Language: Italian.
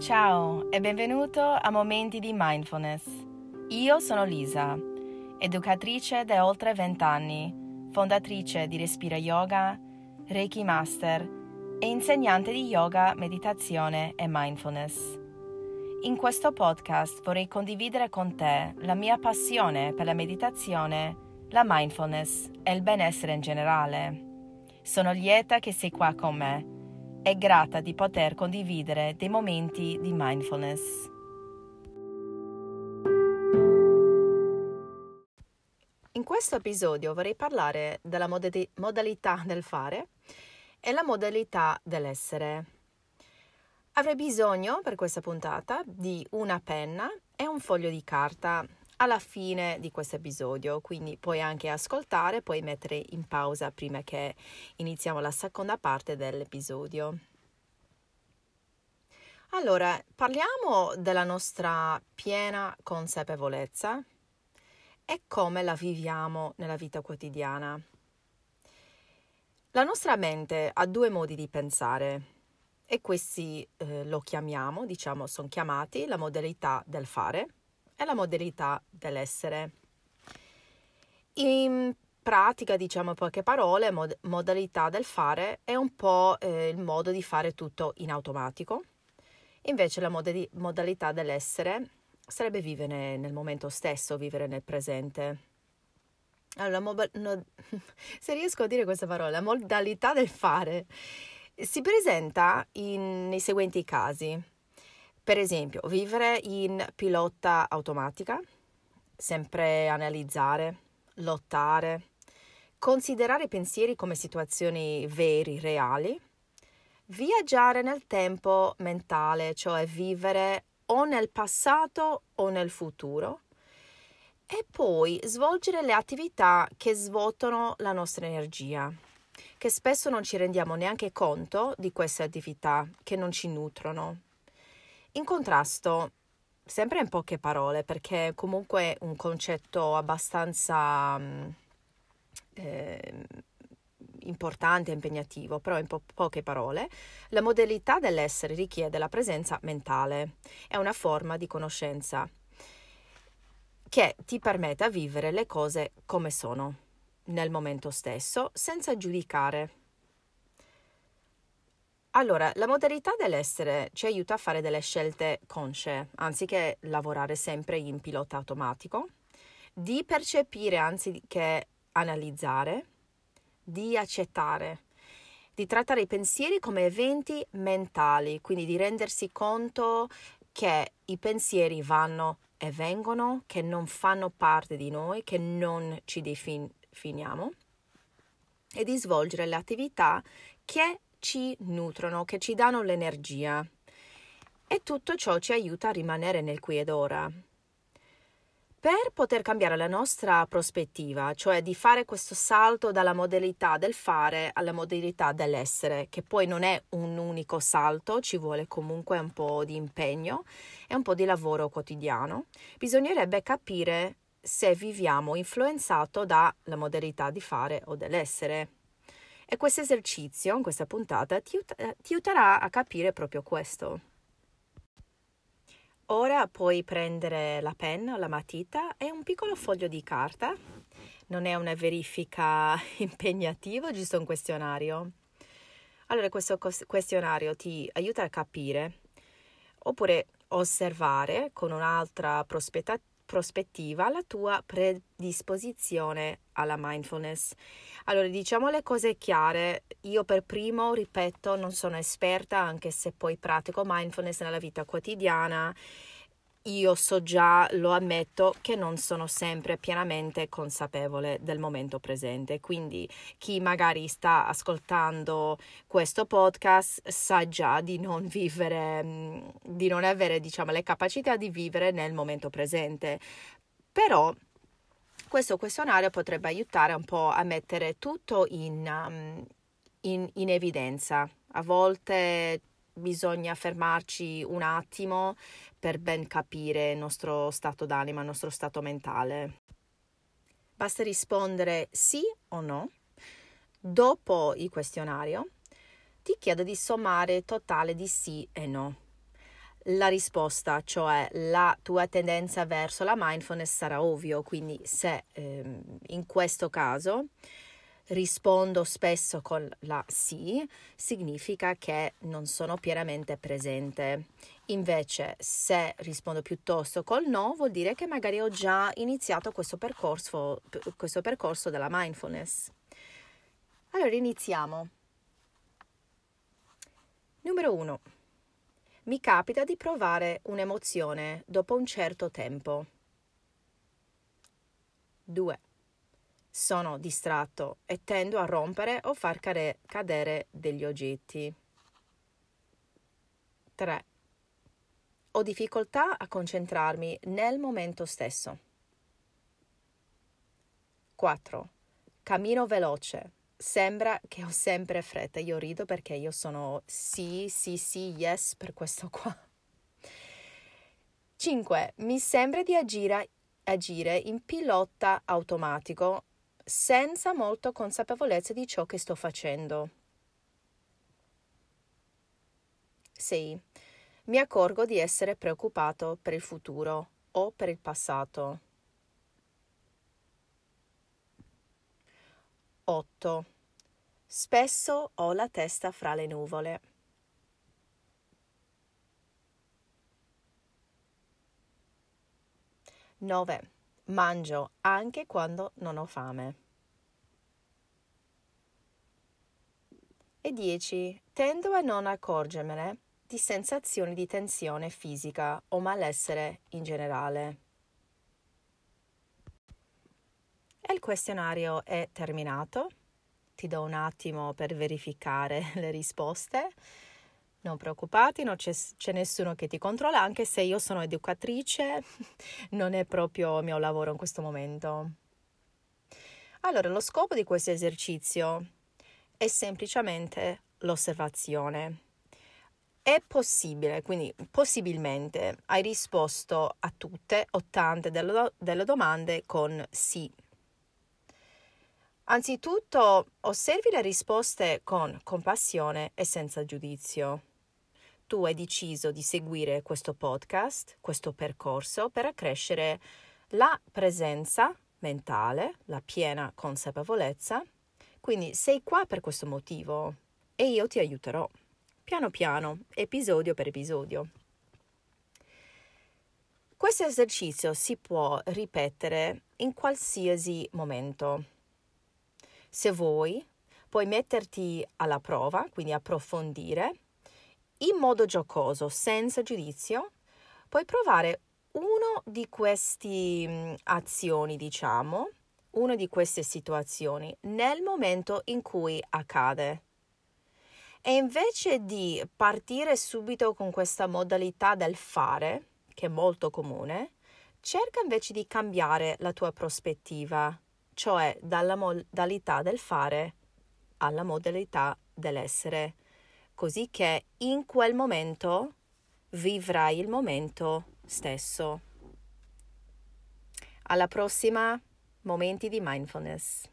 Ciao e benvenuto a Momenti di Mindfulness. Io sono Lisa, educatrice da oltre 20 anni, fondatrice di Respira Yoga, Reiki Master e insegnante di yoga, meditazione e mindfulness. In questo podcast vorrei condividere con te la mia passione per la meditazione, la mindfulness e il benessere in generale. Sono lieta che sei qua con me e grata di poter condividere dei momenti di mindfulness. In questo episodio vorrei parlare della mod- modalità del fare e la modalità dell'essere. Avrei bisogno per questa puntata di una penna e un foglio di carta alla fine di questo episodio, quindi puoi anche ascoltare, puoi mettere in pausa prima che iniziamo la seconda parte dell'episodio. Allora, parliamo della nostra piena consapevolezza e come la viviamo nella vita quotidiana. La nostra mente ha due modi di pensare e questi eh, lo chiamiamo, diciamo, sono chiamati la modalità del fare e la modalità dell'essere. In pratica, diciamo poche parole, mod- modalità del fare è un po' eh, il modo di fare tutto in automatico. Invece la mod- modalità dell'essere sarebbe vivere nel momento stesso, vivere nel presente. Allora, mo- no, se riesco a dire questa parola, la modalità del fare si presenta in, nei seguenti casi. Per esempio, vivere in pilota automatica, sempre analizzare, lottare, considerare i pensieri come situazioni veri, reali, viaggiare nel tempo mentale, cioè vivere o nel passato o nel futuro, e poi svolgere le attività che svuotano la nostra energia, che spesso non ci rendiamo neanche conto di queste attività che non ci nutrono in contrasto, sempre in poche parole, perché comunque è un concetto abbastanza eh, importante e impegnativo, però in po- poche parole, la modalità dell'essere richiede la presenza mentale, è una forma di conoscenza che ti permette di vivere le cose come sono, nel momento stesso, senza giudicare allora, la modalità dell'essere ci aiuta a fare delle scelte consce, anziché lavorare sempre in pilota automatico, di percepire anziché analizzare, di accettare, di trattare i pensieri come eventi mentali, quindi di rendersi conto che i pensieri vanno e vengono, che non fanno parte di noi, che non ci definiamo, e di svolgere le attività che ci nutrono, che ci danno l'energia. E tutto ciò ci aiuta a rimanere nel qui ed ora. Per poter cambiare la nostra prospettiva, cioè di fare questo salto dalla modalità del fare alla modalità dell'essere, che poi non è un unico salto, ci vuole comunque un po' di impegno e un po' di lavoro quotidiano, bisognerebbe capire se viviamo influenzato dalla modalità di fare o dell'essere. E questo esercizio, in questa puntata, ti, ti aiuterà a capire proprio questo. Ora puoi prendere la penna o la matita e un piccolo foglio di carta. Non è una verifica impegnativa, giusto un questionario. Allora, questo questionario ti aiuta a capire oppure osservare con un'altra prospettiva prospettiva la tua predisposizione alla mindfulness. Allora, diciamo le cose chiare. Io per primo, ripeto, non sono esperta, anche se poi pratico mindfulness nella vita quotidiana io so già, lo ammetto, che non sono sempre pienamente consapevole del momento presente. Quindi chi magari sta ascoltando questo podcast sa già di non vivere, mm, di non avere, diciamo, le capacità di vivere nel momento presente. Però questo questionario potrebbe aiutare un po' a mettere tutto in, um, in, in evidenza. A volte bisogna fermarci un attimo per ben capire il nostro stato d'anima, il nostro stato mentale. Basta rispondere sì o no. Dopo il questionario ti chiedo di sommare totale di sì e no. la risposta, cioè la tua tendenza verso la mindfulness sarà ovvio, quindi se ehm, in questo caso rispondo spesso con la sì, significa che non sono pienamente presente. Invece, se rispondo piuttosto col no, vuol dire che magari ho già iniziato questo percorso, questo percorso della mindfulness. Allora, iniziamo. Numero 1. Mi capita di provare un'emozione dopo un certo tempo. 2 sono distratto e tendo a rompere o far cadere degli oggetti. 3. Ho difficoltà a concentrarmi nel momento stesso. 4. Cammino veloce. Sembra che ho sempre fretta. Io rido perché io sono sì, sì, sì, yes per questo qua. 5. Mi sembra di agire, agire in pilota automatico senza molta consapevolezza di ciò che sto facendo. 6. Mi accorgo di essere preoccupato per il futuro o per il passato. 8. Spesso ho la testa fra le nuvole. 9. Mangio anche quando non ho fame. E 10. Tendo a non accorgermene di sensazioni di tensione fisica o malessere in generale. E il questionario è terminato. Ti do un attimo per verificare le risposte non preoccupati, non c'è, c'è, nessuno che ti controlla, anche se io sono educatrice, non è proprio il mio lavoro in questo momento. Allora, lo scopo di questo esercizio è semplicemente l'osservazione. È possibile, quindi possibilmente hai risposto a tutte o tante delle, delle domande con sì. Anzitutto osservi le risposte con compassione e senza giudizio tu hai deciso di seguire questo podcast, questo percorso per accrescere la presenza mentale, la piena consapevolezza. Quindi sei qua per questo motivo e io ti aiuterò, piano piano, episodio per episodio. Questo esercizio si può ripetere in qualsiasi momento. Se vuoi, puoi metterti alla prova, quindi approfondire in modo giocoso, senza giudizio, puoi provare uno di queste azioni, diciamo, una di queste situazioni nel momento in cui accade. E invece di partire subito con questa modalità del fare, che è molto comune, cerca invece di cambiare la tua prospettiva, cioè dalla modalità del fare alla modalità dell'essere così che in quel momento vivrai il momento stesso. Alla prossima, momenti di mindfulness.